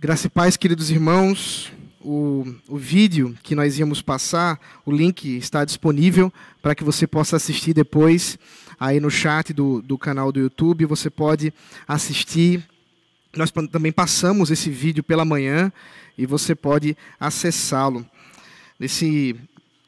Graça e paz, queridos irmãos. O, o vídeo que nós íamos passar, o link está disponível para que você possa assistir depois aí no chat do, do canal do YouTube. Você pode assistir. Nós também passamos esse vídeo pela manhã e você pode acessá-lo. Nesse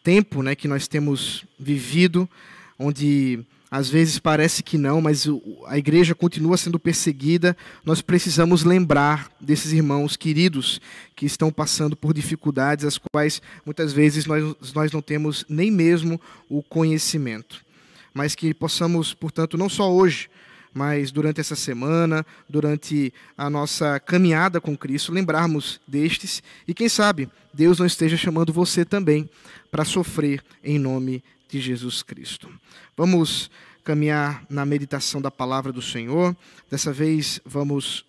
tempo né, que nós temos vivido, onde às vezes parece que não, mas a igreja continua sendo perseguida. Nós precisamos lembrar desses irmãos queridos que estão passando por dificuldades, as quais muitas vezes nós, nós não temos nem mesmo o conhecimento. Mas que possamos, portanto, não só hoje, mas durante essa semana, durante a nossa caminhada com Cristo, lembrarmos destes e quem sabe Deus não esteja chamando você também para sofrer em nome de Jesus Cristo. Vamos caminhar na meditação da palavra do Senhor. Dessa vez vamos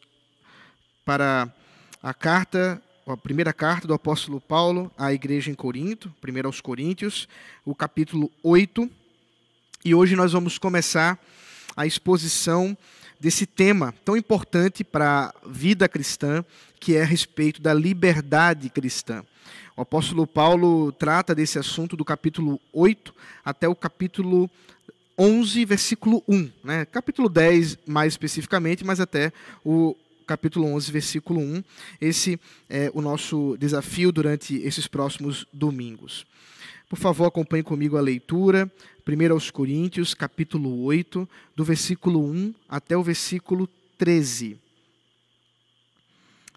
para a carta, a primeira carta do apóstolo Paulo à igreja em Corinto, primeiro aos Coríntios, o capítulo 8. E hoje nós vamos começar a exposição desse tema tão importante para a vida cristã, que é a respeito da liberdade cristã. O apóstolo Paulo trata desse assunto do capítulo 8 até o capítulo 11, versículo 1. Né? Capítulo 10, mais especificamente, mas até o capítulo 11, versículo 1. Esse é o nosso desafio durante esses próximos domingos. Por favor, acompanhe comigo a leitura. 1 aos Coríntios, capítulo 8, do versículo 1 até o versículo 13.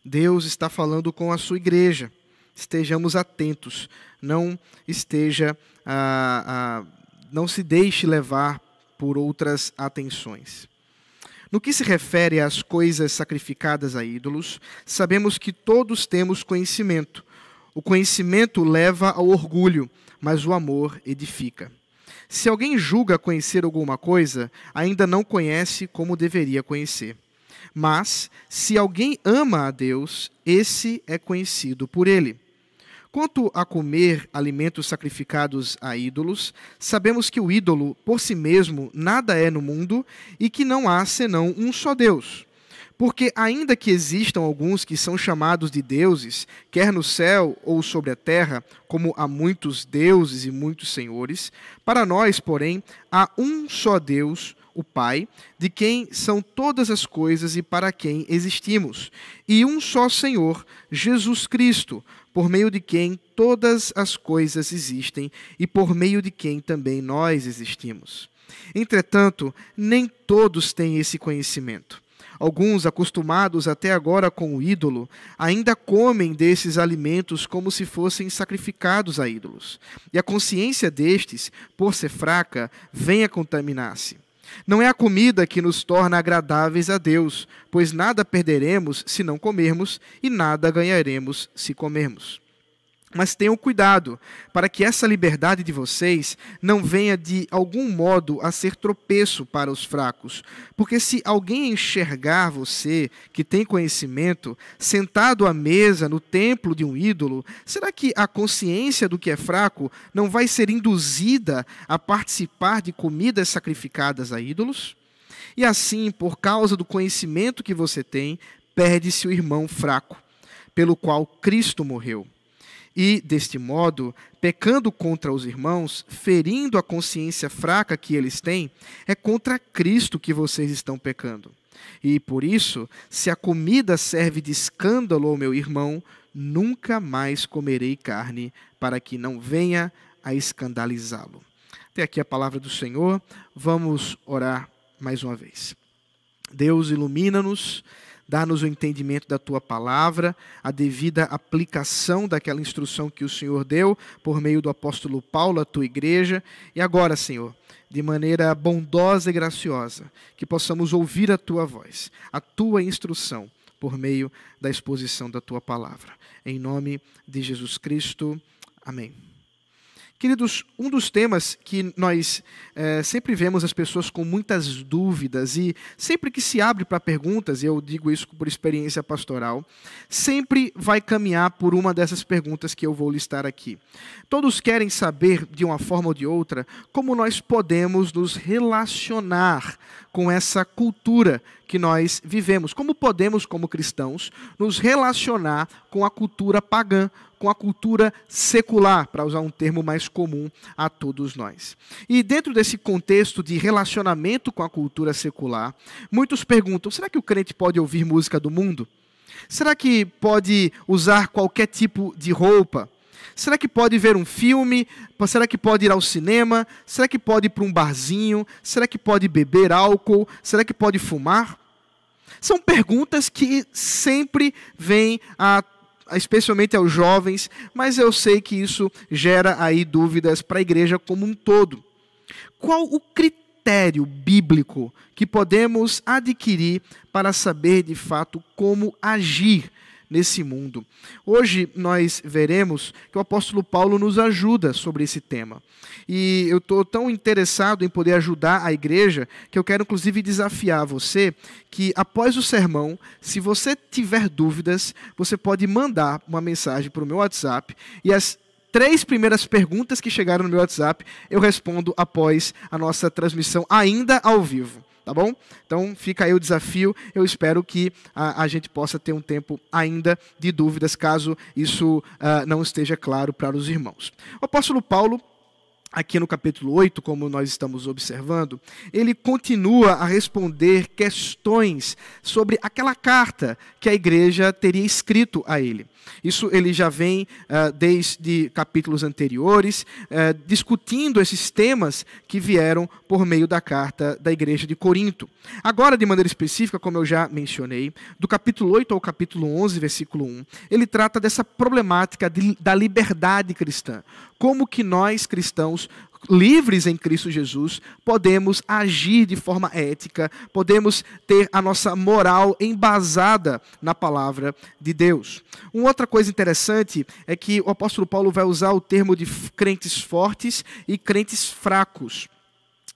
Deus está falando com a sua igreja estejamos atentos, não esteja, ah, ah, não se deixe levar por outras atenções. No que se refere às coisas sacrificadas a ídolos, sabemos que todos temos conhecimento. O conhecimento leva ao orgulho, mas o amor edifica. Se alguém julga conhecer alguma coisa, ainda não conhece como deveria conhecer. Mas, se alguém ama a Deus, esse é conhecido por ele. Quanto a comer alimentos sacrificados a ídolos, sabemos que o ídolo, por si mesmo, nada é no mundo e que não há senão um só Deus. Porque, ainda que existam alguns que são chamados de deuses, quer no céu ou sobre a terra, como há muitos deuses e muitos senhores, para nós, porém, há um só Deus, o Pai, de quem são todas as coisas e para quem existimos, e um só Senhor, Jesus Cristo, por meio de quem todas as coisas existem e por meio de quem também nós existimos. Entretanto, nem todos têm esse conhecimento. Alguns, acostumados até agora com o ídolo, ainda comem desses alimentos como se fossem sacrificados a ídolos. E a consciência destes, por ser fraca, vem a contaminar-se. Não é a comida que nos torna agradáveis a Deus, pois nada perderemos se não comermos e nada ganharemos se comermos. Mas tenham cuidado, para que essa liberdade de vocês não venha de algum modo a ser tropeço para os fracos. Porque se alguém enxergar você, que tem conhecimento, sentado à mesa no templo de um ídolo, será que a consciência do que é fraco não vai ser induzida a participar de comidas sacrificadas a ídolos? E assim, por causa do conhecimento que você tem, perde-se o irmão fraco, pelo qual Cristo morreu. E, deste modo, pecando contra os irmãos, ferindo a consciência fraca que eles têm, é contra Cristo que vocês estão pecando. E por isso, se a comida serve de escândalo ao meu irmão, nunca mais comerei carne, para que não venha a escandalizá-lo. Até aqui a palavra do Senhor. Vamos orar mais uma vez. Deus, ilumina-nos dá-nos o entendimento da tua palavra, a devida aplicação daquela instrução que o Senhor deu por meio do apóstolo Paulo à tua igreja. E agora, Senhor, de maneira bondosa e graciosa, que possamos ouvir a tua voz, a tua instrução por meio da exposição da tua palavra. Em nome de Jesus Cristo. Amém. Queridos, um dos temas que nós é, sempre vemos as pessoas com muitas dúvidas, e sempre que se abre para perguntas, e eu digo isso por experiência pastoral, sempre vai caminhar por uma dessas perguntas que eu vou listar aqui. Todos querem saber, de uma forma ou de outra, como nós podemos nos relacionar com essa cultura que nós vivemos. Como podemos, como cristãos, nos relacionar com a cultura pagã, com a cultura secular, para usar um termo mais comum a todos nós. E dentro desse contexto de relacionamento com a cultura secular, muitos perguntam: será que o crente pode ouvir música do mundo? Será que pode usar qualquer tipo de roupa? Será que pode ver um filme? Será que pode ir ao cinema? Será que pode ir para um barzinho? Será que pode beber álcool? Será que pode fumar? São perguntas que sempre vêm a especialmente aos jovens, mas eu sei que isso gera aí dúvidas para a igreja como um todo. Qual o critério bíblico que podemos adquirir para saber de fato como agir nesse mundo. Hoje nós veremos que o apóstolo Paulo nos ajuda sobre esse tema. E eu estou tão interessado em poder ajudar a igreja que eu quero inclusive desafiar você que após o sermão, se você tiver dúvidas, você pode mandar uma mensagem para o meu WhatsApp e as três primeiras perguntas que chegaram no meu WhatsApp eu respondo após a nossa transmissão ainda ao vivo tá bom? Então fica aí o desafio. Eu espero que a, a gente possa ter um tempo ainda de dúvidas, caso isso uh, não esteja claro para os irmãos. O apóstolo Paulo aqui no capítulo 8, como nós estamos observando, ele continua a responder questões sobre aquela carta que a igreja teria escrito a ele. Isso ele já vem uh, desde capítulos anteriores, uh, discutindo esses temas que vieram por meio da carta da igreja de Corinto. Agora, de maneira específica, como eu já mencionei, do capítulo 8 ao capítulo 11, versículo 1, ele trata dessa problemática de, da liberdade cristã. Como que nós, cristãos, livres em Cristo Jesus, podemos agir de forma ética, podemos ter a nossa moral embasada na palavra de Deus. Uma outra coisa interessante é que o apóstolo Paulo vai usar o termo de crentes fortes e crentes fracos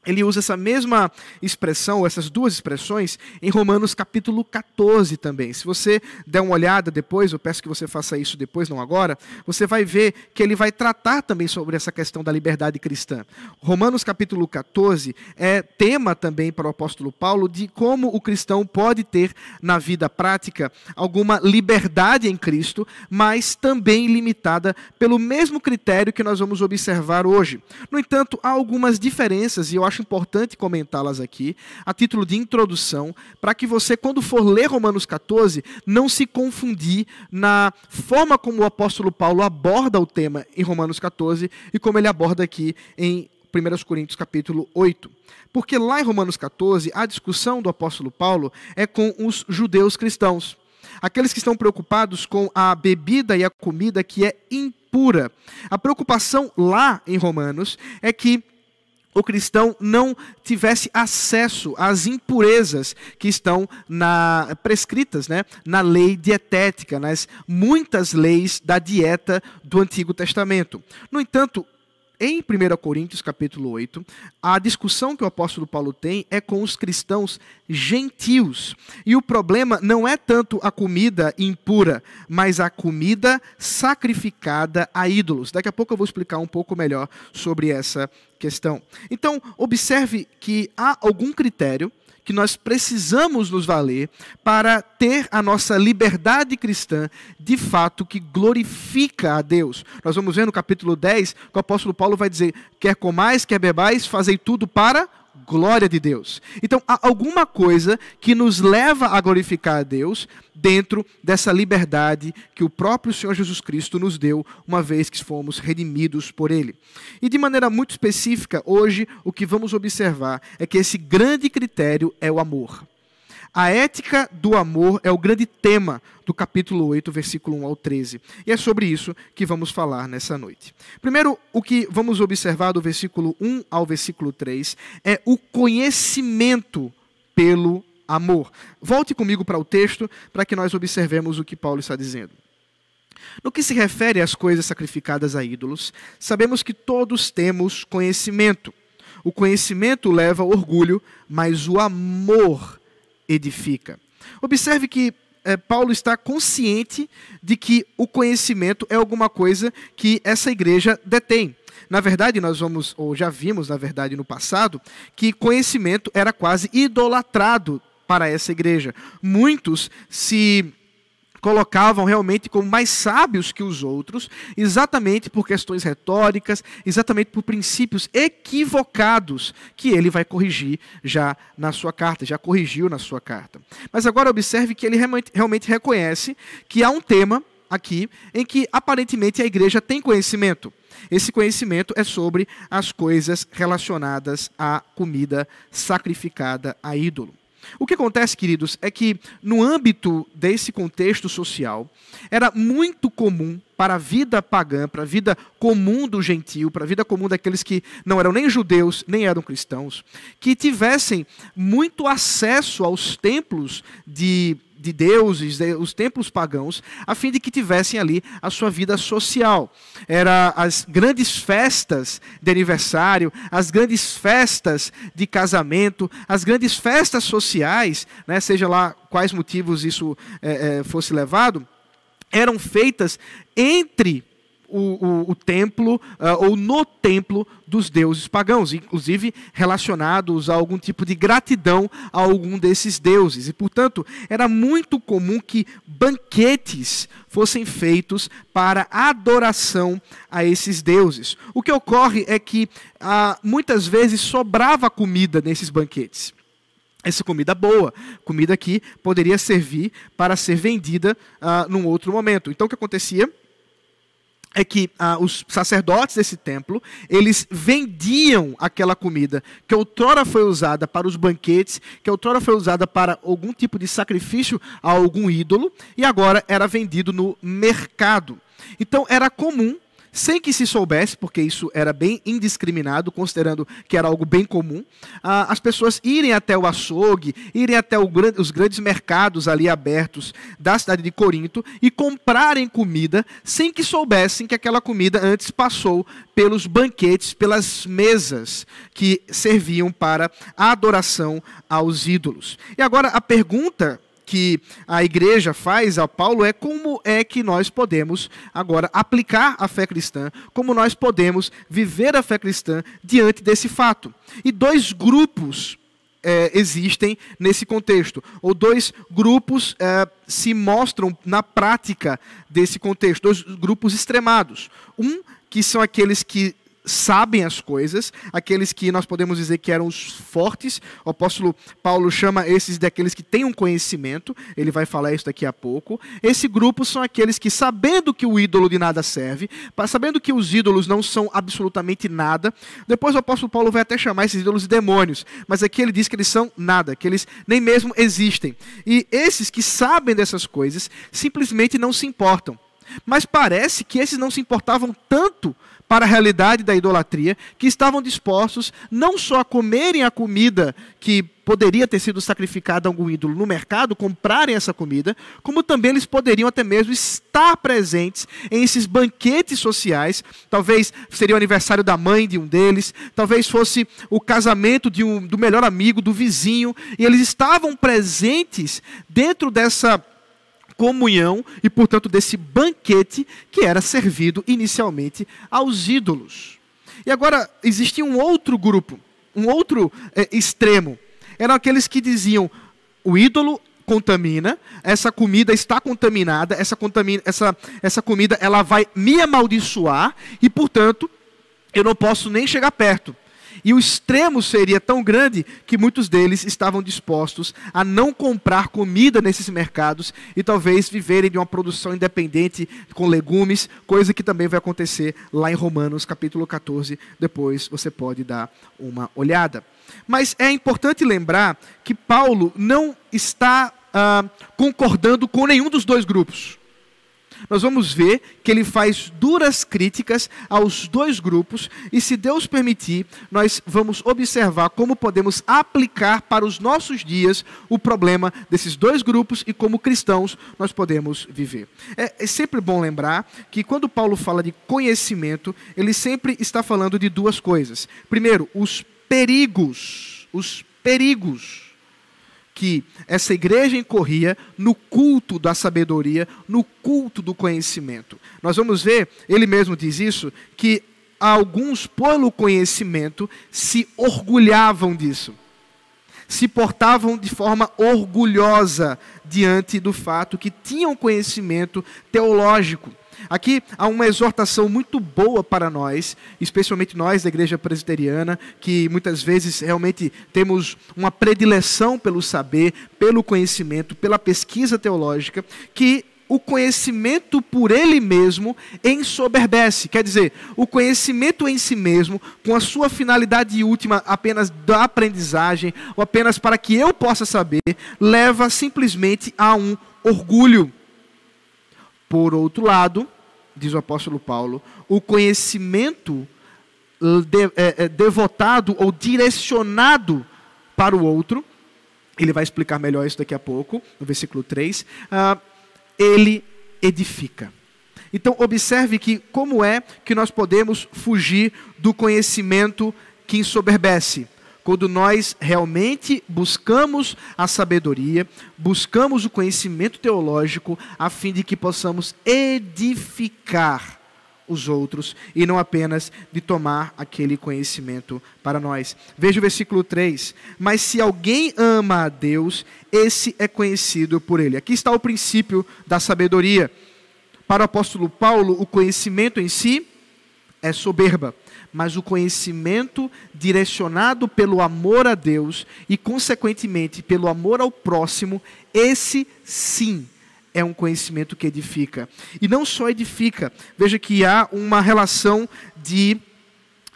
ele usa essa mesma expressão, essas duas expressões, em Romanos capítulo 14 também. Se você der uma olhada depois, eu peço que você faça isso depois, não agora, você vai ver que ele vai tratar também sobre essa questão da liberdade cristã. Romanos capítulo 14 é tema também para o apóstolo Paulo de como o cristão pode ter na vida prática alguma liberdade em Cristo, mas também limitada pelo mesmo critério que nós vamos observar hoje. No entanto, há algumas diferenças e eu acho importante comentá-las aqui, a título de introdução, para que você, quando for ler Romanos 14, não se confundir na forma como o apóstolo Paulo aborda o tema em Romanos 14 e como ele aborda aqui em 1 Coríntios capítulo 8. Porque lá em Romanos 14, a discussão do apóstolo Paulo é com os judeus cristãos. Aqueles que estão preocupados com a bebida e a comida que é impura. A preocupação lá em Romanos é que o cristão não tivesse acesso às impurezas que estão na, prescritas né, na lei dietética, nas muitas leis da dieta do Antigo Testamento. No entanto, em 1 Coríntios capítulo 8, a discussão que o apóstolo Paulo tem é com os cristãos gentios. E o problema não é tanto a comida impura, mas a comida sacrificada a ídolos. Daqui a pouco eu vou explicar um pouco melhor sobre essa questão. Então, observe que há algum critério que nós precisamos nos valer para ter a nossa liberdade cristã de fato que glorifica a Deus. Nós vamos ver no capítulo 10 que o apóstolo Paulo vai dizer: quer comais, quer bebais, fazei tudo para glória de Deus. Então, há alguma coisa que nos leva a glorificar a Deus dentro dessa liberdade que o próprio Senhor Jesus Cristo nos deu, uma vez que fomos redimidos por Ele. E de maneira muito específica, hoje, o que vamos observar é que esse grande critério é o amor. A ética do amor é o grande tema do capítulo 8, versículo 1 ao 13. E é sobre isso que vamos falar nessa noite. Primeiro, o que vamos observar do versículo 1 ao versículo 3 é o conhecimento pelo amor. Volte comigo para o texto para que nós observemos o que Paulo está dizendo. No que se refere às coisas sacrificadas a ídolos, sabemos que todos temos conhecimento. O conhecimento leva ao orgulho, mas o amor edifica. Observe que é, Paulo está consciente de que o conhecimento é alguma coisa que essa igreja detém. Na verdade, nós vamos, ou já vimos, na verdade, no passado, que conhecimento era quase idolatrado para essa igreja. Muitos se colocavam realmente como mais sábios que os outros, exatamente por questões retóricas, exatamente por princípios equivocados que ele vai corrigir já na sua carta, já corrigiu na sua carta. Mas agora observe que ele realmente, reconhece que há um tema aqui em que aparentemente a igreja tem conhecimento. Esse conhecimento é sobre as coisas relacionadas à comida sacrificada a ídolo. O que acontece, queridos, é que no âmbito desse contexto social, era muito comum para a vida pagã, para a vida comum do gentio, para a vida comum daqueles que não eram nem judeus, nem eram cristãos, que tivessem muito acesso aos templos de de deuses, os templos pagãos, a fim de que tivessem ali a sua vida social. Era as grandes festas de aniversário, as grandes festas de casamento, as grandes festas sociais, né, seja lá quais motivos isso é, é, fosse levado, eram feitas entre o, o, o templo, uh, ou no templo dos deuses pagãos, inclusive relacionados a algum tipo de gratidão a algum desses deuses. E, portanto, era muito comum que banquetes fossem feitos para adoração a esses deuses. O que ocorre é que uh, muitas vezes sobrava comida nesses banquetes essa comida boa, comida que poderia servir para ser vendida uh, num outro momento. Então o que acontecia? É que ah, os sacerdotes desse templo, eles vendiam aquela comida que outrora foi usada para os banquetes, que outrora foi usada para algum tipo de sacrifício a algum ídolo, e agora era vendido no mercado. Então era comum sem que se soubesse, porque isso era bem indiscriminado, considerando que era algo bem comum, as pessoas irem até o açougue, irem até os grandes mercados ali abertos da cidade de Corinto e comprarem comida sem que soubessem que aquela comida antes passou pelos banquetes, pelas mesas que serviam para a adoração aos ídolos. E agora a pergunta que a igreja faz a Paulo é como é que nós podemos agora aplicar a fé cristã, como nós podemos viver a fé cristã diante desse fato. E dois grupos é, existem nesse contexto, ou dois grupos é, se mostram na prática desse contexto, dois grupos extremados. Um que são aqueles que sabem as coisas, aqueles que nós podemos dizer que eram os fortes. O apóstolo Paulo chama esses daqueles que têm um conhecimento, ele vai falar isso daqui a pouco. Esse grupo são aqueles que, sabendo que o ídolo de nada serve, sabendo que os ídolos não são absolutamente nada, depois o apóstolo Paulo vai até chamar esses ídolos de demônios, mas aqui ele diz que eles são nada, que eles nem mesmo existem. E esses que sabem dessas coisas simplesmente não se importam. Mas parece que esses não se importavam tanto para a realidade da idolatria, que estavam dispostos não só a comerem a comida que poderia ter sido sacrificada a algum ídolo no mercado, comprarem essa comida, como também eles poderiam até mesmo estar presentes em esses banquetes sociais. Talvez seria o aniversário da mãe de um deles, talvez fosse o casamento de um, do melhor amigo, do vizinho, e eles estavam presentes dentro dessa comunhão e, portanto, desse banquete que era servido inicialmente aos ídolos. E agora existia um outro grupo, um outro é, extremo. Eram aqueles que diziam: o ídolo contamina, essa comida está contaminada, essa, contamina, essa, essa comida ela vai me amaldiçoar e, portanto, eu não posso nem chegar perto. E o extremo seria tão grande que muitos deles estavam dispostos a não comprar comida nesses mercados e talvez viverem de uma produção independente com legumes, coisa que também vai acontecer lá em Romanos capítulo 14. Depois você pode dar uma olhada. Mas é importante lembrar que Paulo não está ah, concordando com nenhum dos dois grupos nós vamos ver que ele faz duras críticas aos dois grupos, e se Deus permitir, nós vamos observar como podemos aplicar para os nossos dias o problema desses dois grupos e como cristãos nós podemos viver. É, é sempre bom lembrar que quando Paulo fala de conhecimento, ele sempre está falando de duas coisas. Primeiro, os perigos, os perigos que essa igreja incorria no culto da sabedoria, no culto do conhecimento. Nós vamos ver, ele mesmo diz isso, que alguns, pelo conhecimento, se orgulhavam disso. se portavam de forma orgulhosa diante do fato que tinham conhecimento teológico. Aqui há uma exortação muito boa para nós, especialmente nós da igreja presbiteriana, que muitas vezes realmente temos uma predileção pelo saber, pelo conhecimento, pela pesquisa teológica, que o conhecimento por ele mesmo ensoberbece. Quer dizer, o conhecimento em si mesmo, com a sua finalidade última apenas da aprendizagem, ou apenas para que eu possa saber, leva simplesmente a um orgulho. Por outro lado, diz o apóstolo Paulo, o conhecimento de, é, é, devotado ou direcionado para o outro, ele vai explicar melhor isso daqui a pouco, no versículo 3, uh, ele edifica. Então, observe que como é que nós podemos fugir do conhecimento que ensoberbece quando nós realmente buscamos a sabedoria, buscamos o conhecimento teológico, a fim de que possamos edificar os outros e não apenas de tomar aquele conhecimento para nós. Veja o versículo 3: Mas se alguém ama a Deus, esse é conhecido por ele. Aqui está o princípio da sabedoria. Para o apóstolo Paulo, o conhecimento em si é soberba mas o conhecimento direcionado pelo amor a Deus e, consequentemente, pelo amor ao próximo, esse sim é um conhecimento que edifica. E não só edifica, veja que há uma relação de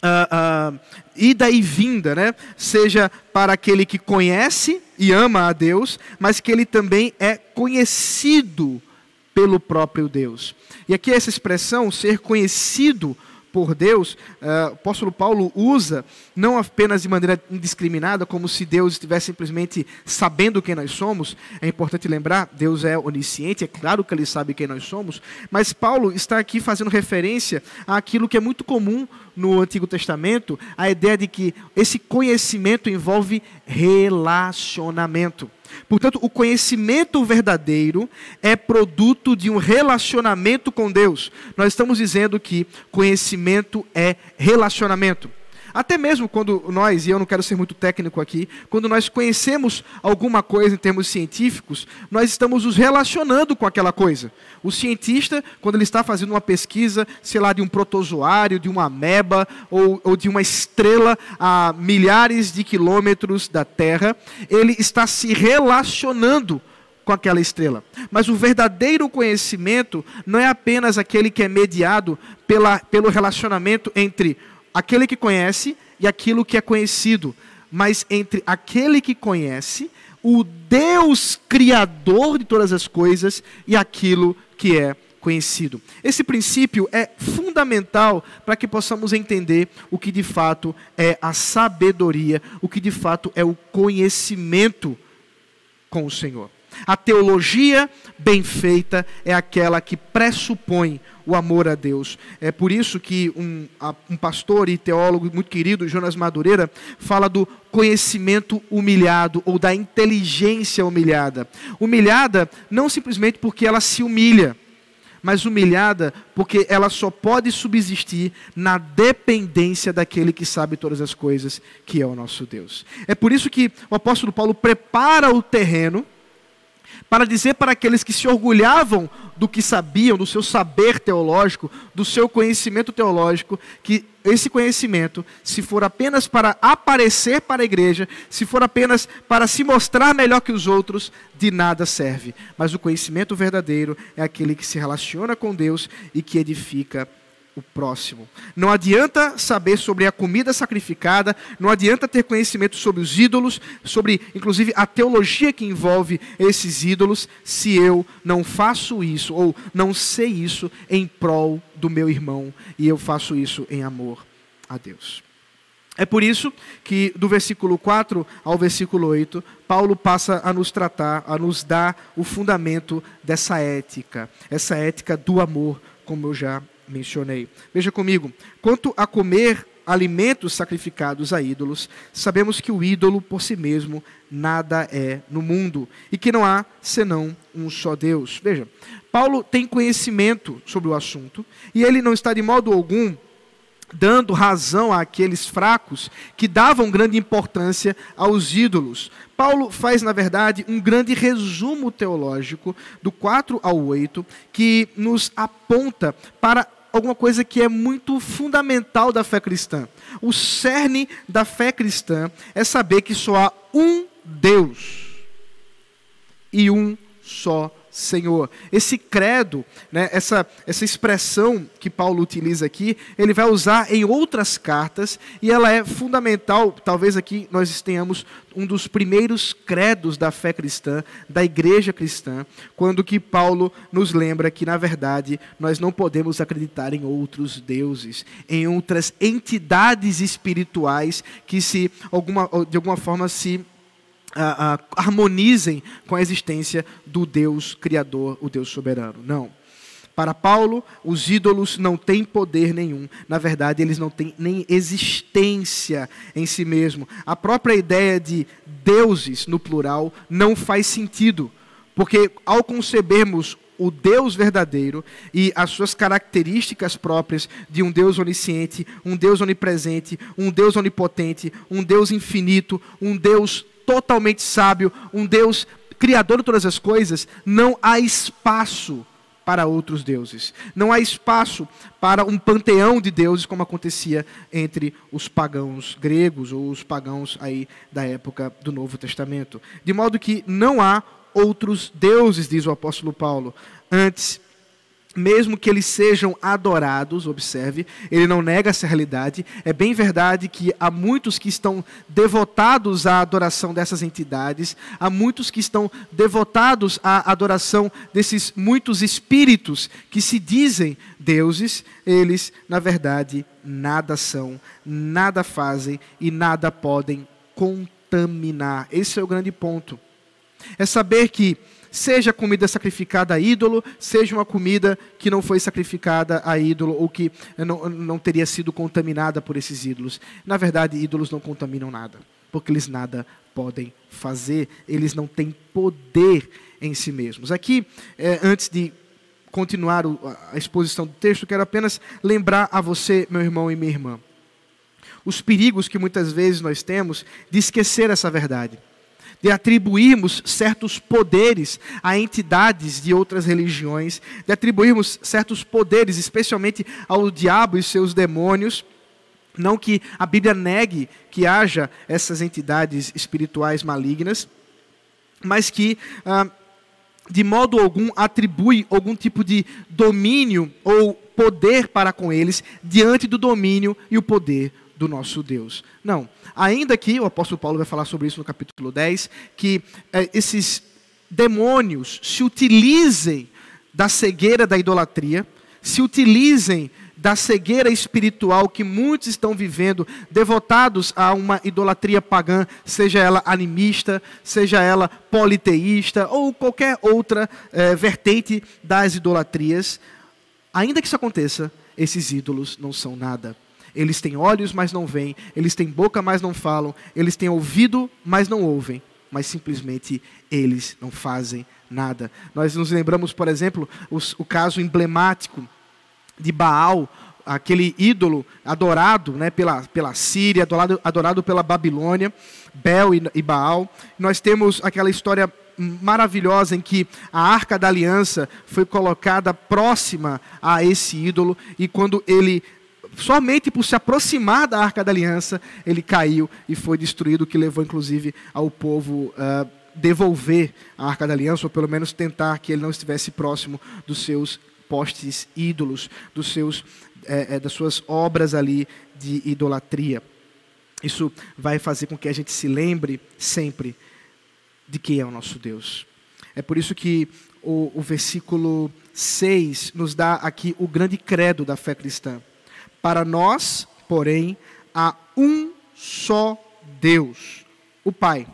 uh, uh, ida e vinda, né? seja para aquele que conhece e ama a Deus, mas que ele também é conhecido pelo próprio Deus. E aqui essa expressão, ser conhecido por Deus, uh, o apóstolo Paulo usa não apenas de maneira indiscriminada, como se Deus estivesse simplesmente sabendo quem nós somos. É importante lembrar, Deus é onisciente, é claro que ele sabe quem nós somos, mas Paulo está aqui fazendo referência àquilo que é muito comum no Antigo Testamento, a ideia de que esse conhecimento envolve relacionamento. Portanto, o conhecimento verdadeiro é produto de um relacionamento com Deus. Nós estamos dizendo que conhecimento é relacionamento. Até mesmo quando nós, e eu não quero ser muito técnico aqui, quando nós conhecemos alguma coisa em termos científicos, nós estamos nos relacionando com aquela coisa. O cientista, quando ele está fazendo uma pesquisa, sei lá, de um protozoário, de uma ameba ou, ou de uma estrela a milhares de quilômetros da Terra, ele está se relacionando com aquela estrela. Mas o verdadeiro conhecimento não é apenas aquele que é mediado pela, pelo relacionamento entre aquele que conhece e aquilo que é conhecido, mas entre aquele que conhece, o Deus criador de todas as coisas e aquilo que é conhecido. Esse princípio é fundamental para que possamos entender o que de fato é a sabedoria, o que de fato é o conhecimento com o Senhor. A teologia bem feita é aquela que pressupõe o amor a Deus. É por isso que um, um pastor e teólogo muito querido, Jonas Madureira, fala do conhecimento humilhado ou da inteligência humilhada. Humilhada não simplesmente porque ela se humilha, mas humilhada porque ela só pode subsistir na dependência daquele que sabe todas as coisas, que é o nosso Deus. É por isso que o apóstolo Paulo prepara o terreno para dizer para aqueles que se orgulhavam do que sabiam, do seu saber teológico, do seu conhecimento teológico, que esse conhecimento, se for apenas para aparecer para a igreja, se for apenas para se mostrar melhor que os outros, de nada serve. Mas o conhecimento verdadeiro é aquele que se relaciona com Deus e que edifica o próximo. Não adianta saber sobre a comida sacrificada, não adianta ter conhecimento sobre os ídolos, sobre inclusive a teologia que envolve esses ídolos, se eu não faço isso ou não sei isso em prol do meu irmão e eu faço isso em amor a Deus. É por isso que do versículo 4 ao versículo 8, Paulo passa a nos tratar, a nos dar o fundamento dessa ética, essa ética do amor, como eu já mencionei. Veja comigo, quanto a comer alimentos sacrificados a ídolos, sabemos que o ídolo por si mesmo nada é no mundo e que não há senão um só Deus. Veja, Paulo tem conhecimento sobre o assunto e ele não está de modo algum dando razão àqueles fracos que davam grande importância aos ídolos. Paulo faz, na verdade, um grande resumo teológico do 4 ao 8, que nos aponta para alguma coisa que é muito fundamental da fé cristã. O cerne da fé cristã é saber que só há um Deus e um só Deus Senhor. Esse credo, né, essa, essa expressão que Paulo utiliza aqui, ele vai usar em outras cartas e ela é fundamental. Talvez aqui nós tenhamos um dos primeiros credos da fé cristã, da igreja cristã, quando que Paulo nos lembra que, na verdade, nós não podemos acreditar em outros deuses, em outras entidades espirituais que se alguma, de alguma forma se uh, uh, harmonizem com a existência do Deus Criador, o Deus soberano. Não. Para Paulo, os ídolos não têm poder nenhum. Na verdade, eles não têm nem existência em si mesmo. A própria ideia de deuses, no plural, não faz sentido. Porque ao concebermos o Deus verdadeiro e as suas características próprias de um Deus onisciente, um Deus onipresente, um Deus onipotente, um Deus infinito, um Deus totalmente sábio, um Deus criador de todas as coisas, não há espaço para outros deuses. Não há espaço para um panteão de deuses como acontecia entre os pagãos gregos ou os pagãos aí da época do Novo Testamento. De modo que não há outros deuses, diz o apóstolo Paulo. Antes, mesmo que eles sejam adorados, observe, ele não nega essa realidade. É bem verdade que há muitos que estão devotados à adoração dessas entidades, há muitos que estão devotados à adoração desses muitos espíritos que se dizem deuses, eles, na verdade, nada são, nada fazem e nada podem contaminar. Esse é o grande ponto. É saber que seja comida sacrificada a ídolo, seja uma comida que não foi sacrificada a ídolo ou que não, não teria sido contaminada por esses ídolos. Na verdade, ídolos não contaminam nada, porque eles nada podem fazer, eles não têm poder em si mesmos. Aqui, é, antes de continuar a exposição do texto, quero apenas lembrar a você, meu irmão e minha irmã, os perigos que muitas vezes nós temos de esquecer essa verdade de atribuirmos certos poderes a entidades de outras religiões, de atribuirmos certos poderes, especialmente ao diabo e seus demônios. Não que a Bíblia negue que haja essas entidades espirituais malignas, mas que, ah, de modo algum, atribui algum tipo de domínio ou poder para com eles diante do domínio e o poder do nosso Deus. Não. Ainda que, o apóstolo Paulo vai falar sobre isso no capítulo 10, que é, esses demônios se utilizem da cegueira da idolatria, se utilizem da cegueira espiritual que muitos estão vivendo, devotados a uma idolatria pagã, seja ela animista, seja ela politeísta ou qualquer outra é, vertente das idolatrias. Ainda que isso aconteça, esses ídolos não são nada. Eles têm olhos, mas não veem. Eles têm boca, mas não falam. Eles têm ouvido, mas não ouvem. Mas simplesmente eles não fazem nada. Nós nos lembramos, por exemplo, os, o caso emblemático de Baal, aquele ídolo adorado né, pela, pela Síria, adorado, adorado pela Babilônia, Bel e, e Baal. Nós temos aquela história maravilhosa em que a arca da aliança foi colocada próxima a esse ídolo e quando ele somente por se aproximar da arca da aliança, ele caiu e foi destruído, o que levou inclusive ao povo uh, devolver a arca da aliança, ou pelo menos tentar que ele não estivesse próximo dos seus postes ídolos, dos seus, é, das suas obras ali de idolatria. Isso vai fazer com que a gente se lembre sempre de quem é o nosso Deus. É por isso que o, o versículo 6 nos dá aqui o grande credo da fé cristã. Para nós, porém, há um só Deus, o Pai,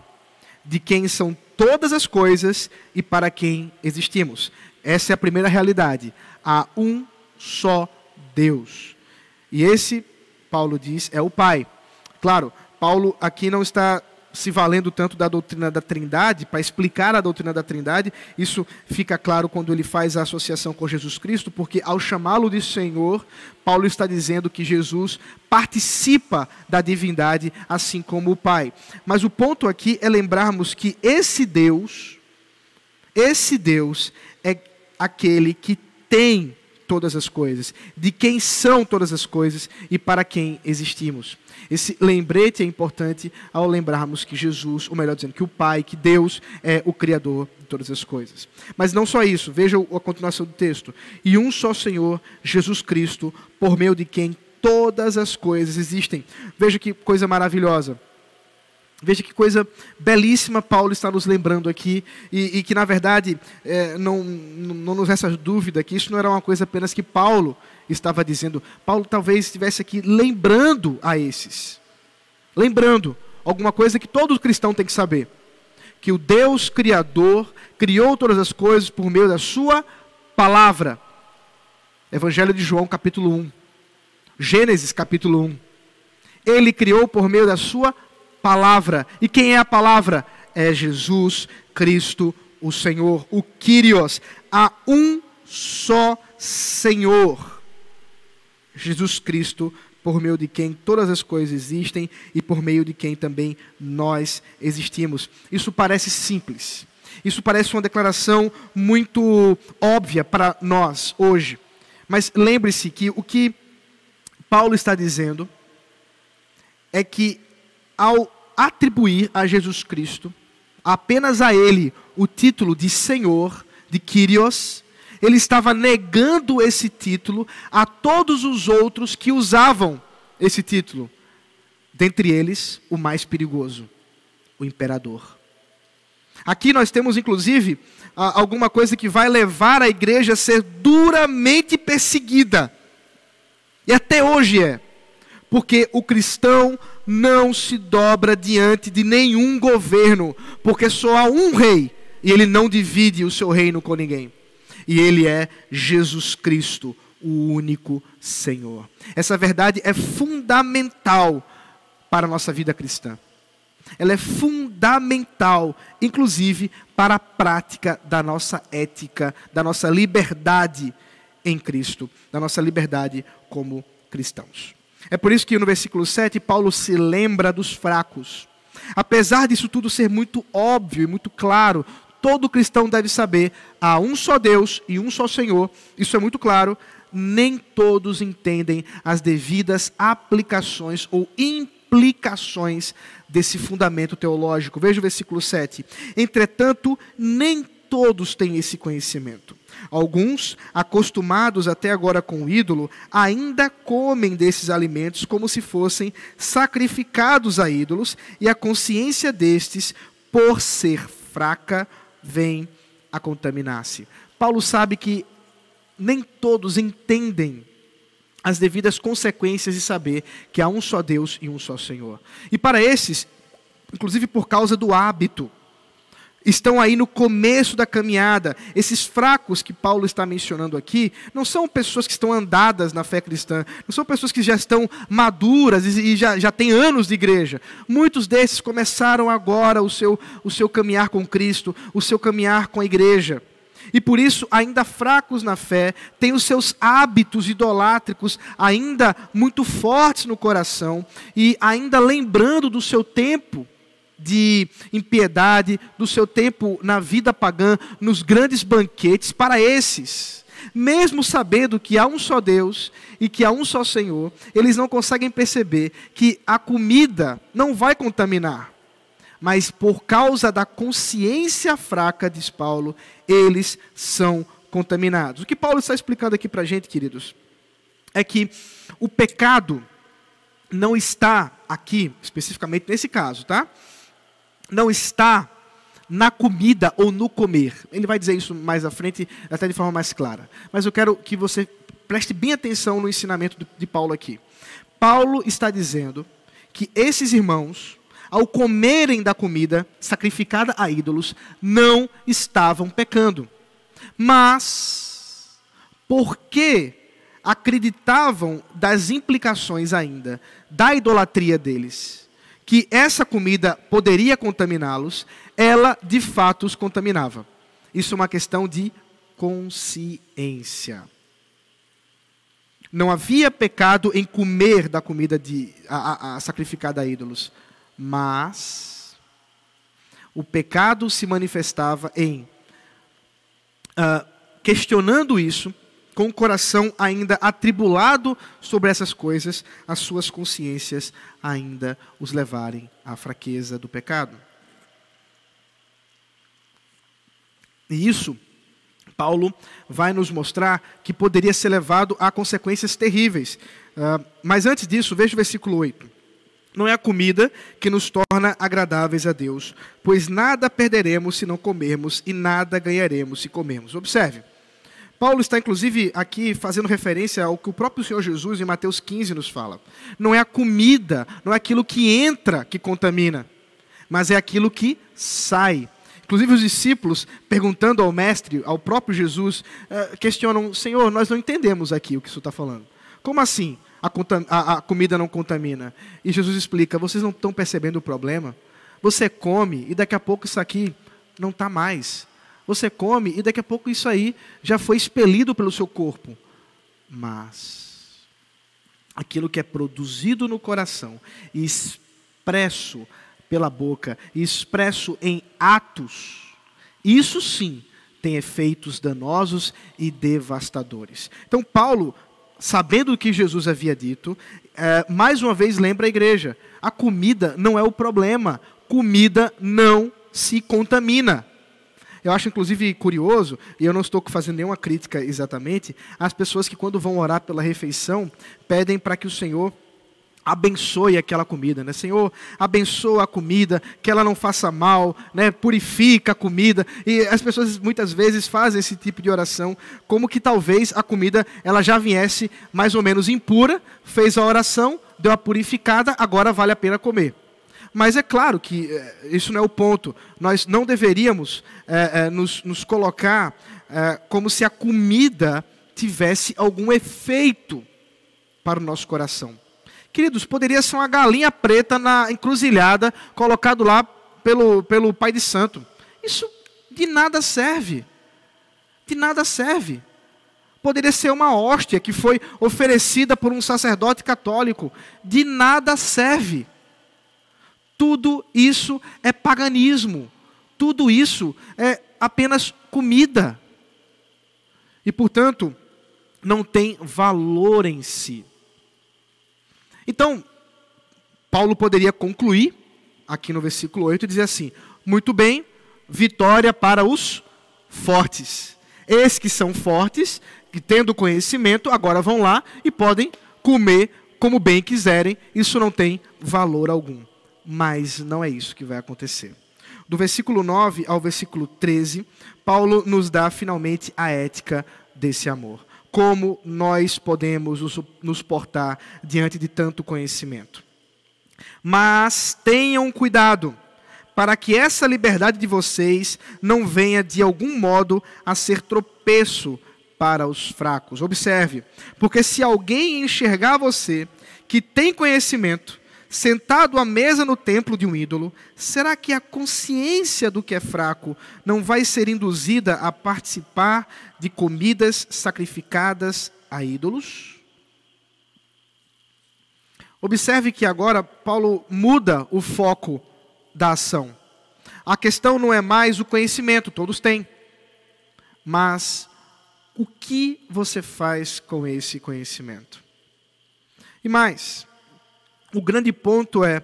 de quem são todas as coisas e para quem existimos. Essa é a primeira realidade. Há um só Deus. E esse, Paulo diz, é o Pai. Claro, Paulo aqui não está se valendo tanto da doutrina da Trindade, para explicar a doutrina da Trindade, isso fica claro quando ele faz a associação com Jesus Cristo, porque ao chamá-lo de Senhor, Paulo está dizendo que Jesus participa da divindade, assim como o Pai. Mas o ponto aqui é lembrarmos que esse Deus, esse Deus é aquele que tem todas as coisas, de quem são todas as coisas e para quem existimos. Esse lembrete é importante ao lembrarmos que Jesus, ou melhor dizendo, que o Pai, que Deus é o Criador de todas as coisas. Mas não só isso, veja a continuação do texto. E um só Senhor, Jesus Cristo, por meio de quem todas as coisas existem. Veja que coisa maravilhosa. Veja que coisa belíssima Paulo está nos lembrando aqui, e, e que, na verdade, é, não, não nos resta dúvida que isso não era uma coisa apenas que Paulo estava dizendo. Paulo talvez estivesse aqui lembrando a esses. Lembrando alguma coisa que todo cristão tem que saber: que o Deus Criador criou todas as coisas por meio da Sua palavra. Evangelho de João, capítulo 1. Gênesis, capítulo 1. Ele criou por meio da Sua palavra palavra. E quem é a palavra? É Jesus Cristo, o Senhor, o Kyrios. Há um só Senhor. Jesus Cristo, por meio de quem todas as coisas existem e por meio de quem também nós existimos. Isso parece simples. Isso parece uma declaração muito óbvia para nós hoje. Mas lembre-se que o que Paulo está dizendo é que ao atribuir a Jesus Cristo, apenas a Ele, o título de Senhor, de Kyrios, ele estava negando esse título a todos os outros que usavam esse título. Dentre eles, o mais perigoso, o imperador. Aqui nós temos, inclusive, alguma coisa que vai levar a igreja a ser duramente perseguida. E até hoje é. Porque o cristão não se dobra diante de nenhum governo, porque só há um rei e ele não divide o seu reino com ninguém. E ele é Jesus Cristo, o único Senhor. Essa verdade é fundamental para a nossa vida cristã. Ela é fundamental, inclusive, para a prática da nossa ética, da nossa liberdade em Cristo, da nossa liberdade como cristãos. É por isso que no versículo 7 Paulo se lembra dos fracos. Apesar disso tudo ser muito óbvio e muito claro, todo cristão deve saber: há um só Deus e um só Senhor, isso é muito claro. Nem todos entendem as devidas aplicações ou implicações desse fundamento teológico. Veja o versículo 7. Entretanto, nem todos têm esse conhecimento. Alguns, acostumados até agora com o ídolo, ainda comem desses alimentos como se fossem sacrificados a ídolos, e a consciência destes, por ser fraca, vem a contaminar-se. Paulo sabe que nem todos entendem as devidas consequências de saber que há um só Deus e um só Senhor. E para esses, inclusive por causa do hábito, estão aí no começo da caminhada. Esses fracos que Paulo está mencionando aqui não são pessoas que estão andadas na fé cristã, não são pessoas que já estão maduras e já, já têm anos de igreja. Muitos desses começaram agora o seu, o seu caminhar com Cristo, o seu caminhar com a igreja. E por isso, ainda fracos na fé, têm os seus hábitos idolátricos ainda muito fortes no coração e ainda lembrando do seu tempo de impiedade, do seu tempo na vida pagã, nos grandes banquetes, para esses, mesmo sabendo que há um só Deus e que há um só Senhor, eles não conseguem perceber que a comida não vai contaminar. Mas por causa da consciência fraca, diz Paulo, eles são contaminados. O que Paulo está explicando aqui para a gente, queridos, é que o pecado não está aqui, especificamente nesse caso, tá? Não está na comida ou no comer. Ele vai dizer isso mais à frente, até de forma mais clara. Mas eu quero que você preste bem atenção no ensinamento de Paulo aqui. Paulo está dizendo que esses irmãos, ao comerem da comida sacrificada a ídolos, não estavam pecando. Mas, porque acreditavam das implicações ainda da idolatria deles, que essa comida poderia contaminá-los, ela de fato os contaminava. Isso é uma questão de consciência. Não havia pecado em comer da comida de, a, a, a sacrificada a ídolos, mas o pecado se manifestava em uh, questionando isso, com o coração ainda atribulado sobre essas coisas, as suas consciências ainda os levarem à fraqueza do pecado. E isso Paulo vai nos mostrar que poderia ser levado a consequências terríveis. Uh, mas antes disso, veja o versículo 8. Não é a comida que nos torna agradáveis a Deus, pois nada perderemos se não comermos e nada ganharemos se comermos. Observe. Paulo está, inclusive, aqui fazendo referência ao que o próprio Senhor Jesus, em Mateus 15, nos fala. Não é a comida, não é aquilo que entra que contamina, mas é aquilo que sai. Inclusive, os discípulos, perguntando ao Mestre, ao próprio Jesus, eh, questionam: Senhor, nós não entendemos aqui o que isso está falando. Como assim a, a, a comida não contamina? E Jesus explica: Vocês não estão percebendo o problema? Você come e daqui a pouco isso aqui não está mais. Você come e daqui a pouco isso aí já foi expelido pelo seu corpo. Mas aquilo que é produzido no coração expresso pela boca expresso em atos, isso sim tem efeitos danosos e devastadores. Então, Paulo, sabendo o que Jesus havia dito, é, mais uma vez lembra a igreja: a comida não é o problema, comida não se contamina. Eu acho, inclusive, curioso, e eu não estou fazendo nenhuma crítica exatamente, as pessoas que, quando vão orar pela refeição, pedem para que o Senhor abençoe aquela comida, né? Senhor, abençoa a comida, que ela não faça mal, né? Purifica a comida. E as pessoas muitas vezes fazem esse tipo de oração, como que talvez a comida ela já viesse mais ou menos impura, fez a oração, deu a purificada, agora vale a pena comer. Mas é claro que é, isso não é o ponto. Nós não deveríamos é, nos, nos, colocar como se a comida tivesse algum efeito para o nosso coração. Queridos, poderia ser uma galinha preta na encruzilhada, colocado lá pelo, pelo Pai de Santo. Isso de nada serve. De nada serve. Poderia ser uma hóstia que foi oferecida por um sacerdote católico. De nada serve. Tudo isso é paganismo. Tudo isso é apenas comida. E, portanto, não tem valor em si. Então, Paulo poderia concluir, aqui no versículo 8, e dizer assim: muito bem, vitória para os fortes. Esses que são fortes, que tendo conhecimento, agora vão lá e podem comer como bem quiserem, isso não tem valor algum. Mas não é isso que vai acontecer. Do versículo 9 ao versículo 13, Paulo nos dá finalmente a ética desse amor como nós podemos nos portar diante de tanto conhecimento. Mas tenham cuidado, para que essa liberdade de vocês não venha de algum modo a ser tropeço para os fracos. Observe, porque se alguém enxergar você que tem conhecimento, sentado à mesa no templo de um ídolo, será que a consciência do que é fraco não vai ser induzida a participar de comidas sacrificadas a ídolos? Observe que agora Paulo muda o foco da ação. A questão não é mais o conhecimento, todos têm, mas o que você faz com esse conhecimento? E mais, o grande ponto é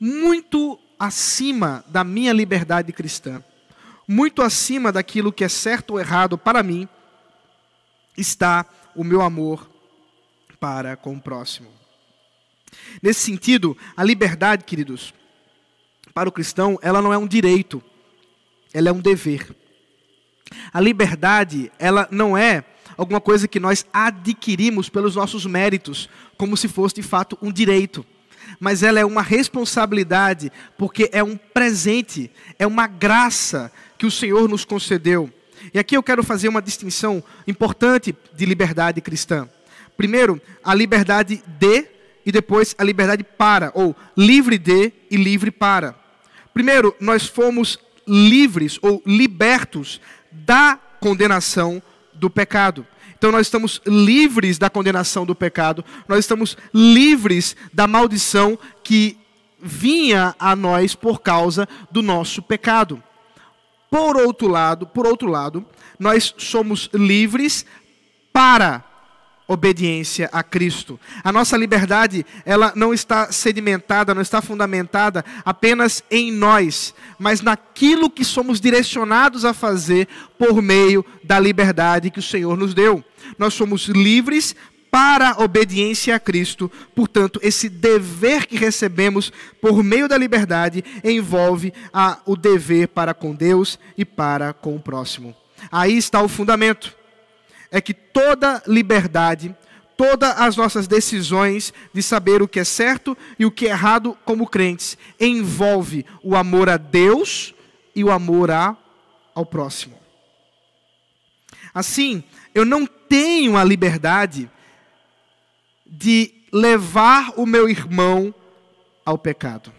muito acima da minha liberdade cristã, muito acima daquilo que é certo ou errado para mim, está o meu amor para com o próximo. Nesse sentido, a liberdade, queridos, para o cristão, ela não é um direito, ela é um dever. A liberdade, ela não é alguma coisa que nós adquirimos pelos nossos méritos, como se fosse de fato um direito. Mas ela é uma responsabilidade, porque é um presente, é uma graça que o Senhor nos concedeu. E aqui eu quero fazer uma distinção importante de liberdade cristã. Primeiro, a liberdade de e depois a liberdade para, ou livre de e livre para. Primeiro, nós fomos livres ou libertos da condenação do pecado. Então nós estamos livres da condenação do pecado, nós estamos livres da maldição que vinha a nós por causa do nosso pecado. Por outro lado, por outro lado, nós somos livres para obediência a Cristo. A nossa liberdade, ela não está sedimentada, não está fundamentada apenas em nós, mas naquilo que somos direcionados a fazer por meio da liberdade que o Senhor nos deu. Nós somos livres para a obediência a Cristo. Portanto, esse dever que recebemos por meio da liberdade envolve a, o dever para com Deus e para com o próximo. Aí está o fundamento. É que toda liberdade, todas as nossas decisões de saber o que é certo e o que é errado como crentes, envolve o amor a Deus e o amor a, ao próximo. Assim, eu não tenho a liberdade de levar o meu irmão ao pecado.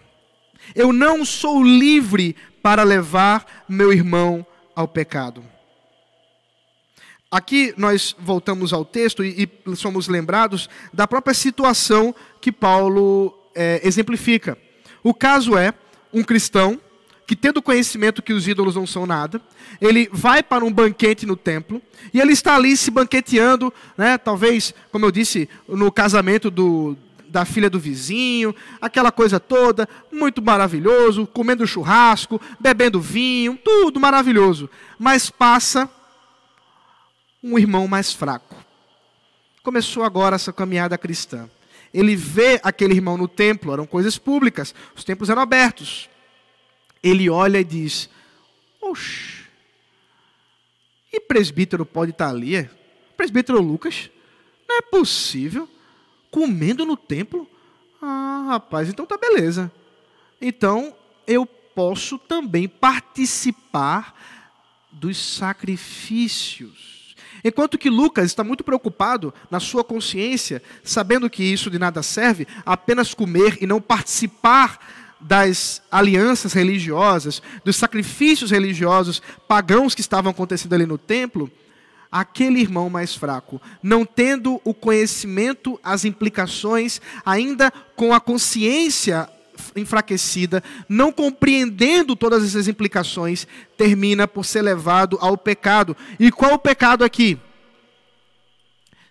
Eu não sou livre para levar meu irmão ao pecado. Aqui nós voltamos ao texto e, e somos lembrados da própria situação que Paulo é, exemplifica. O caso é um cristão que, tendo conhecimento que os ídolos não são nada, ele vai para um banquete no templo e ele está ali se banqueteando, né, talvez, como eu disse, no casamento do, da filha do vizinho, aquela coisa toda, muito maravilhoso, comendo churrasco, bebendo vinho, tudo maravilhoso. Mas passa um irmão mais fraco. Começou agora essa caminhada cristã. Ele vê aquele irmão no templo, eram coisas públicas, os templos eram abertos ele olha e diz: Oxe, e presbítero pode estar ali? É? Presbítero Lucas? Não é possível. Comendo no templo? Ah, rapaz, então tá beleza. Então eu posso também participar dos sacrifícios. Enquanto que Lucas está muito preocupado na sua consciência, sabendo que isso de nada serve, apenas comer e não participar das alianças religiosas, dos sacrifícios religiosos pagãos que estavam acontecendo ali no templo, aquele irmão mais fraco, não tendo o conhecimento, as implicações, ainda com a consciência enfraquecida, não compreendendo todas essas implicações, termina por ser levado ao pecado. E qual o pecado aqui?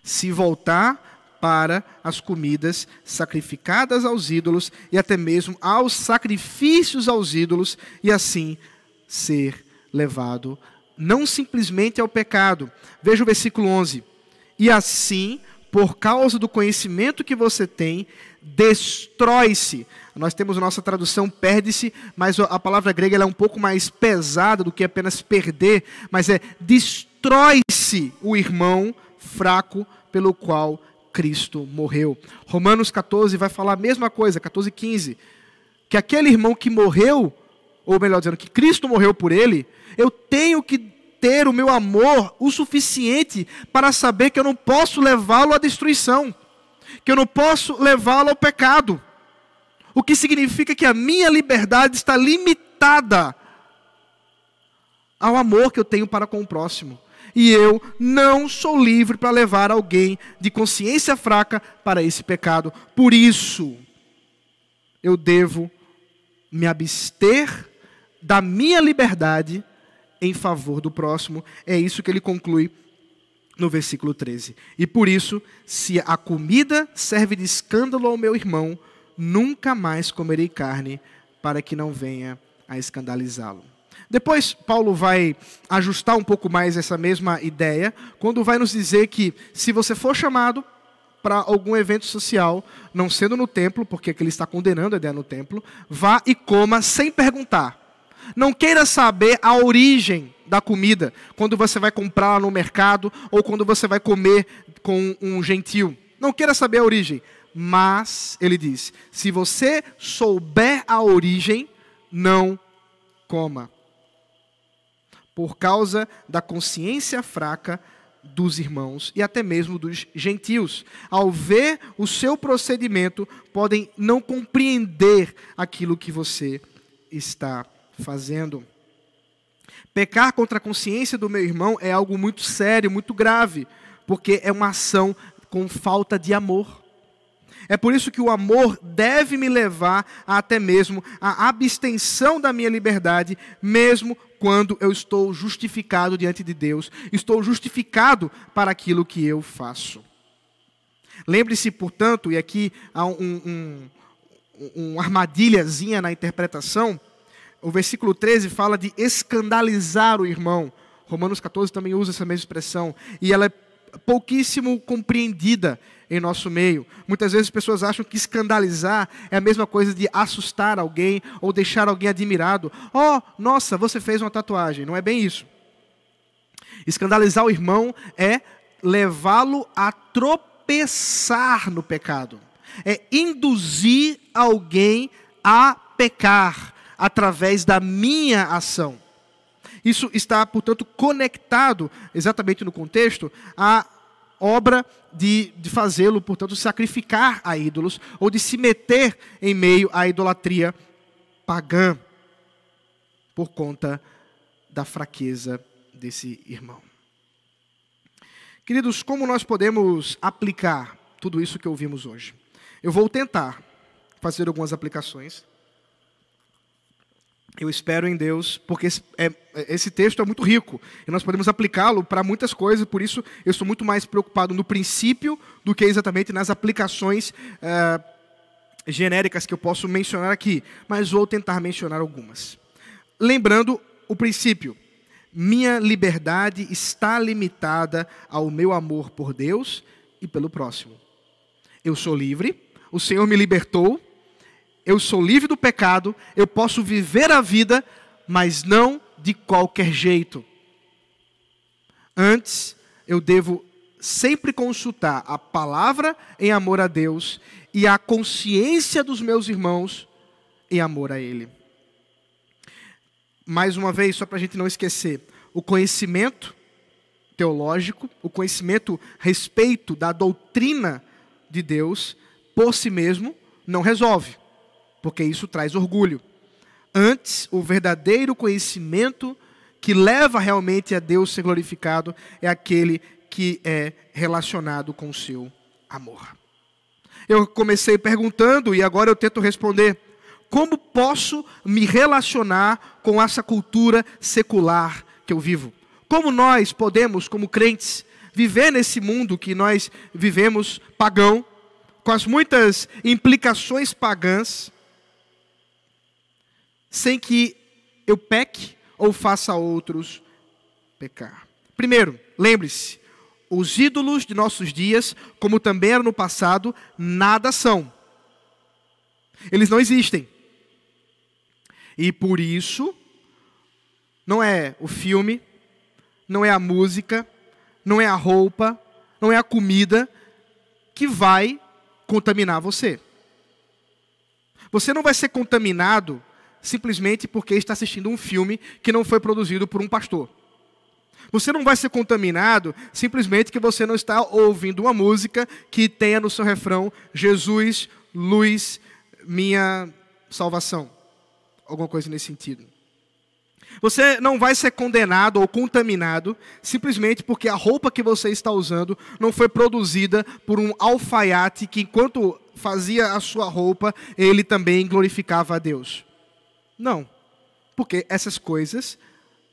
Se voltar para as comidas sacrificadas aos ídolos e até mesmo aos sacrifícios aos ídolos e assim ser levado não simplesmente ao pecado. Veja o versículo 11. E assim, por causa do conhecimento que você tem, destrói-se. Nós temos a nossa tradução perde-se, mas a palavra grega é um pouco mais pesada do que apenas perder, mas é destrói-se o irmão fraco pelo qual Cristo morreu. Romanos 14 vai falar a mesma coisa, 14 e 15. Que aquele irmão que morreu, ou melhor dizendo, que Cristo morreu por ele, eu tenho que ter o meu amor o suficiente para saber que eu não posso levá-lo à destruição, que eu não posso levá-lo ao pecado. O que significa que a minha liberdade está limitada ao amor que eu tenho para com o próximo e eu não sou livre para levar alguém de consciência fraca para esse pecado. Por isso, eu devo me abster da minha liberdade em favor do próximo. É isso que ele conclui no versículo 13. E por isso, se a comida serve de escândalo ao meu irmão, nunca mais comerei carne, para que não venha a escandalizá-lo. Depois, Paulo vai ajustar um pouco mais essa mesma ideia, quando vai nos dizer que se você for chamado para algum evento social, não sendo no templo, porque ele está condenando a ideia no templo, vá e coma sem perguntar. Não queira saber a origem da comida, quando você vai comprar no mercado ou quando você vai comer com um gentil. Não queira saber a origem. Mas, ele diz: se você souber a origem, não coma por causa da consciência fraca dos irmãos e até mesmo dos gentios. Ao ver o seu procedimento, podem não compreender aquilo que você está fazendo. Pecar contra a consciência do meu irmão é algo muito sério, muito grave, porque é uma ação com falta de amor. É por isso que o amor deve me levar a, até mesmo a abstenção da minha liberdade, mesmo quando eu estou justificado diante de Deus, estou justificado para aquilo que eu faço. Lembre-se, portanto, e aqui há um, um, um armadilhazinha na interpretação, o versículo 13 fala de escandalizar o irmão. Romanos 14 também usa essa mesma expressão. E ela é pouquíssimo compreendida em nosso meio. Muitas vezes as pessoas acham que escandalizar é a mesma coisa de assustar alguém ou deixar alguém admirado. Oh, nossa, você fez uma tatuagem. Não é bem isso. Escandalizar o irmão é levá-lo a tropeçar no pecado. É induzir alguém a pecar através da minha ação. Isso está, portanto, conectado, exatamente no contexto, à obra de, de fazê-lo, portanto, sacrificar a ídolos, ou de se meter em meio à idolatria pagã, por conta da fraqueza desse irmão. Queridos, como nós podemos aplicar tudo isso que ouvimos hoje? Eu vou tentar fazer algumas aplicações eu espero em Deus, porque esse, é, esse texto é muito rico e nós podemos aplicá-lo para muitas coisas, por isso eu estou muito mais preocupado no princípio do que exatamente nas aplicações uh, genéricas que eu posso mencionar aqui, mas vou tentar mencionar algumas. Lembrando o princípio: minha liberdade está limitada ao meu amor por Deus e pelo próximo. Eu sou livre, o Senhor me libertou eu sou livre do pecado, eu posso viver a vida, mas não de qualquer jeito. Antes, eu devo sempre consultar a palavra em amor a Deus e a consciência dos meus irmãos em amor a Ele. Mais uma vez, só para a gente não esquecer, o conhecimento teológico, o conhecimento respeito da doutrina de Deus, por si mesmo, não resolve porque isso traz orgulho. Antes, o verdadeiro conhecimento que leva realmente a Deus ser glorificado é aquele que é relacionado com o seu amor. Eu comecei perguntando e agora eu tento responder: como posso me relacionar com essa cultura secular que eu vivo? Como nós podemos, como crentes, viver nesse mundo que nós vivemos pagão, com as muitas implicações pagãs? Sem que eu peque ou faça outros pecar. Primeiro, lembre-se, os ídolos de nossos dias, como também era no passado, nada são. Eles não existem. E por isso, não é o filme, não é a música, não é a roupa, não é a comida que vai contaminar você. Você não vai ser contaminado simplesmente porque está assistindo um filme que não foi produzido por um pastor. Você não vai ser contaminado simplesmente que você não está ouvindo uma música que tenha no seu refrão Jesus, luz, minha salvação. Alguma coisa nesse sentido. Você não vai ser condenado ou contaminado simplesmente porque a roupa que você está usando não foi produzida por um alfaiate que, enquanto fazia a sua roupa, ele também glorificava a Deus. Não. Porque essas coisas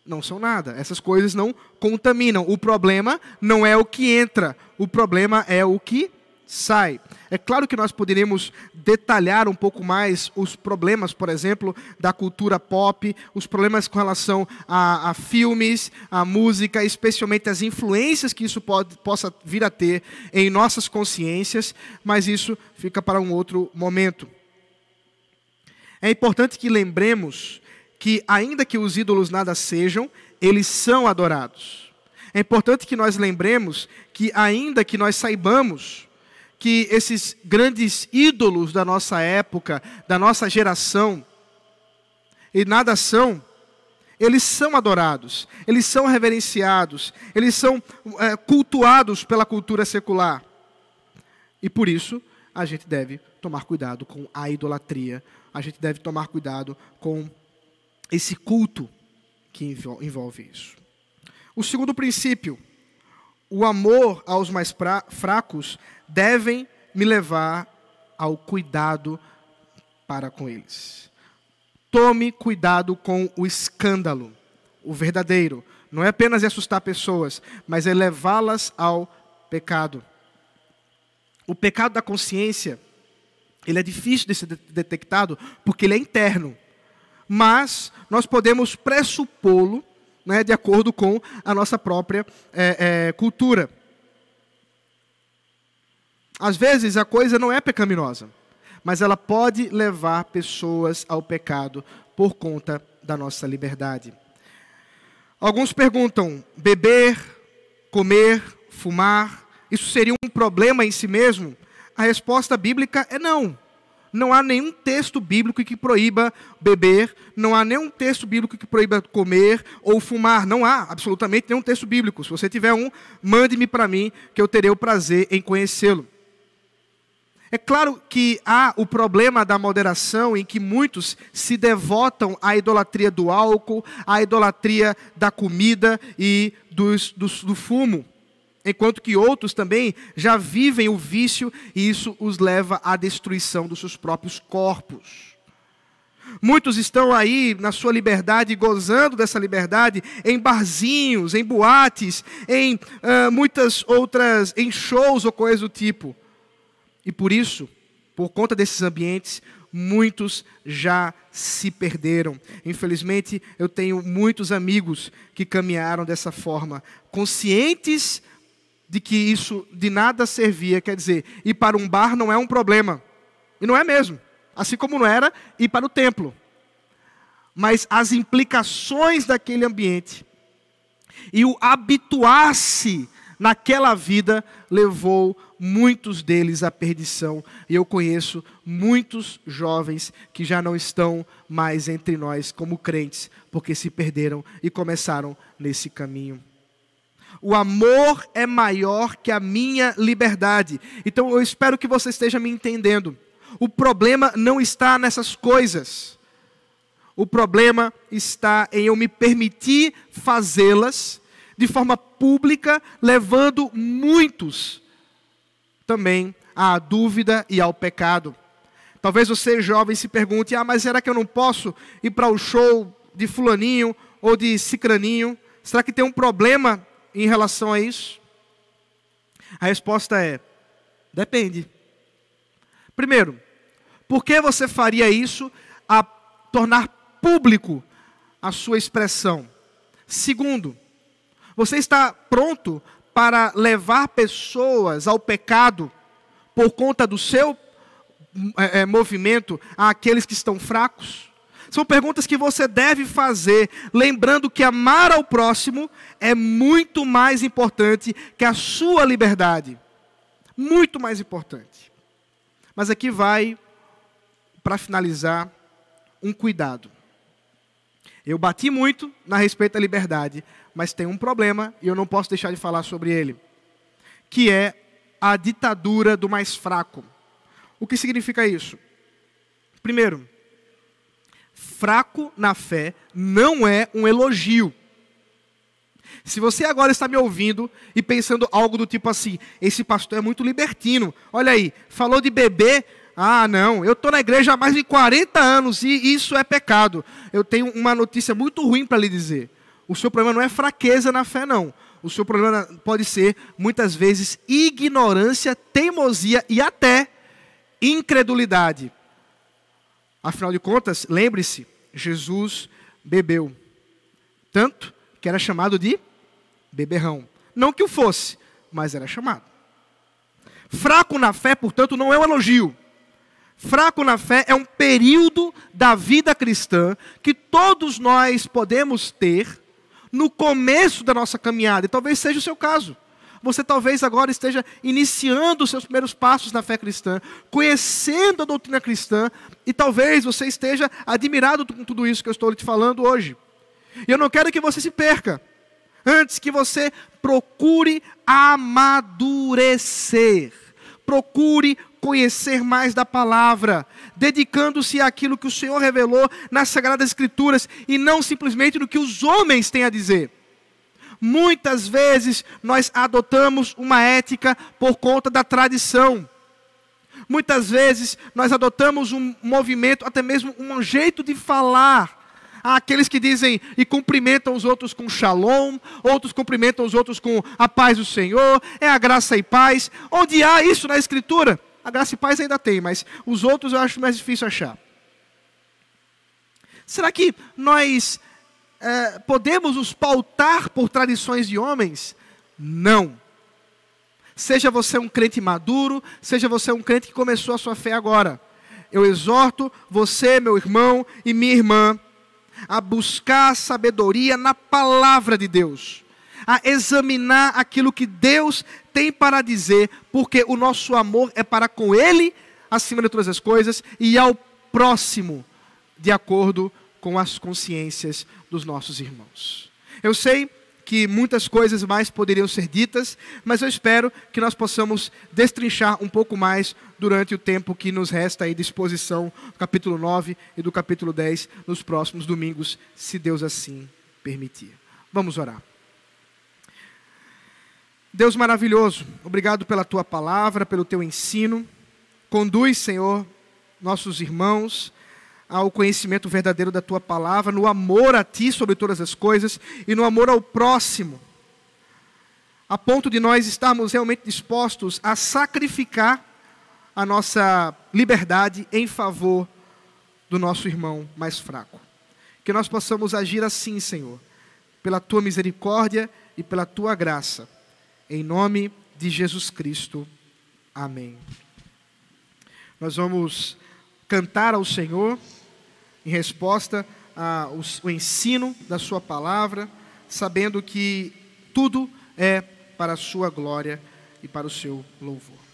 não são nada. Essas coisas não contaminam. O problema não é o que entra, o problema é o que sai. É claro que nós poderíamos detalhar um pouco mais os problemas, por exemplo, da cultura pop, os problemas com relação a, a filmes, a música, especialmente as influências que isso pode, possa vir a ter em nossas consciências, mas isso fica para um outro momento. É importante que lembremos que, ainda que os ídolos nada sejam, eles são adorados. É importante que nós lembremos que, ainda que nós saibamos que esses grandes ídolos da nossa época, da nossa geração, e nada são, eles são adorados, eles são reverenciados, eles são é, cultuados pela cultura secular. E por isso, a gente deve tomar cuidado com a idolatria, a gente deve tomar cuidado com esse culto que envolve isso. O segundo princípio, o amor aos mais fracos devem me levar ao cuidado para com eles. Tome cuidado com o escândalo, o verdadeiro. Não é apenas assustar pessoas, mas é levá-las ao pecado. O pecado da consciência, ele é difícil de ser detectado porque ele é interno. Mas nós podemos pressupô-lo né, de acordo com a nossa própria é, é, cultura. Às vezes a coisa não é pecaminosa mas ela pode levar pessoas ao pecado por conta da nossa liberdade. Alguns perguntam: beber, comer, fumar, isso seria um problema em si mesmo? A resposta bíblica é não. Não há nenhum texto bíblico que proíba beber, não há nenhum texto bíblico que proíba comer ou fumar. Não há absolutamente nenhum texto bíblico. Se você tiver um, mande-me para mim, que eu terei o prazer em conhecê-lo. É claro que há o problema da moderação, em que muitos se devotam à idolatria do álcool, à idolatria da comida e dos, dos, do fumo, enquanto que outros também já vivem o vício e isso os leva à destruição dos seus próprios corpos. Muitos estão aí na sua liberdade, gozando dessa liberdade, em barzinhos, em boates, em uh, muitas outras, em shows ou coisas do tipo. E por isso, por conta desses ambientes, muitos já se perderam. Infelizmente, eu tenho muitos amigos que caminharam dessa forma, conscientes de que isso de nada servia. Quer dizer, ir para um bar não é um problema. E não é mesmo. Assim como não era ir para o templo. Mas as implicações daquele ambiente e o habituar-se naquela vida levou muitos deles à perdição. E eu conheço muitos jovens que já não estão mais entre nós como crentes, porque se perderam e começaram nesse caminho. O amor é maior que a minha liberdade. Então eu espero que você esteja me entendendo. O problema não está nessas coisas. O problema está em eu me permitir fazê-las de forma pública, levando muitos também à dúvida e ao pecado. Talvez você, jovem, se pergunte: ah, mas será que eu não posso ir para o show de Fulaninho ou de Cicraninho? Será que tem um problema em relação a isso? A resposta é: depende. Primeiro, por que você faria isso a tornar público a sua expressão? Segundo, você está pronto para levar pessoas ao pecado por conta do seu é, é, movimento àqueles que estão fracos? São perguntas que você deve fazer, lembrando que amar ao próximo é muito mais importante que a sua liberdade. Muito mais importante. Mas aqui vai, para finalizar, um cuidado. Eu bati muito na respeito da liberdade, mas tem um problema e eu não posso deixar de falar sobre ele, que é a ditadura do mais fraco. O que significa isso? Primeiro, fraco na fé não é um elogio. Se você agora está me ouvindo e pensando algo do tipo assim, esse pastor é muito libertino, olha aí, falou de beber, ah, não, eu estou na igreja há mais de 40 anos e isso é pecado. Eu tenho uma notícia muito ruim para lhe dizer. O seu problema não é fraqueza na fé, não. O seu problema pode ser, muitas vezes, ignorância, teimosia e até incredulidade. Afinal de contas, lembre-se, Jesus bebeu. Tanto que era chamado de beberrão. Não que o fosse, mas era chamado. Fraco na fé, portanto, não é um elogio. Fraco na fé é um período da vida cristã que todos nós podemos ter no começo da nossa caminhada, e talvez seja o seu caso. Você talvez agora esteja iniciando os seus primeiros passos na fé cristã, conhecendo a doutrina cristã, e talvez você esteja admirado com tudo isso que eu estou te falando hoje. E eu não quero que você se perca. Antes que você procure amadurecer. Procure conhecer mais da palavra, dedicando-se àquilo que o Senhor revelou nas Sagradas Escrituras e não simplesmente no que os homens têm a dizer. Muitas vezes nós adotamos uma ética por conta da tradição. Muitas vezes nós adotamos um movimento, até mesmo um jeito de falar. Há aqueles que dizem e cumprimentam os outros com shalom, outros cumprimentam os outros com a paz do Senhor, é a graça e paz. Onde há isso na Escritura? A graça e paz ainda tem, mas os outros eu acho mais difícil achar. Será que nós é, podemos nos pautar por tradições de homens? Não. Seja você um crente maduro, seja você um crente que começou a sua fé agora. Eu exorto você, meu irmão e minha irmã, a buscar sabedoria na palavra de Deus, a examinar aquilo que Deus tem para dizer, porque o nosso amor é para com Ele, acima de todas as coisas, e ao próximo, de acordo com as consciências dos nossos irmãos. Eu sei que muitas coisas mais poderiam ser ditas, mas eu espero que nós possamos destrinchar um pouco mais durante o tempo que nos resta aí de exposição do capítulo 9 e do capítulo 10 nos próximos domingos, se Deus assim permitir. Vamos orar. Deus maravilhoso, obrigado pela tua palavra, pelo teu ensino. Conduz, Senhor, nossos irmãos ao conhecimento verdadeiro da tua palavra, no amor a ti sobre todas as coisas e no amor ao próximo, a ponto de nós estarmos realmente dispostos a sacrificar a nossa liberdade em favor do nosso irmão mais fraco. Que nós possamos agir assim, Senhor, pela tua misericórdia e pela tua graça. Em nome de Jesus Cristo. Amém. Nós vamos cantar ao Senhor em resposta ao ensino da Sua palavra, sabendo que tudo é para a Sua glória e para o seu louvor.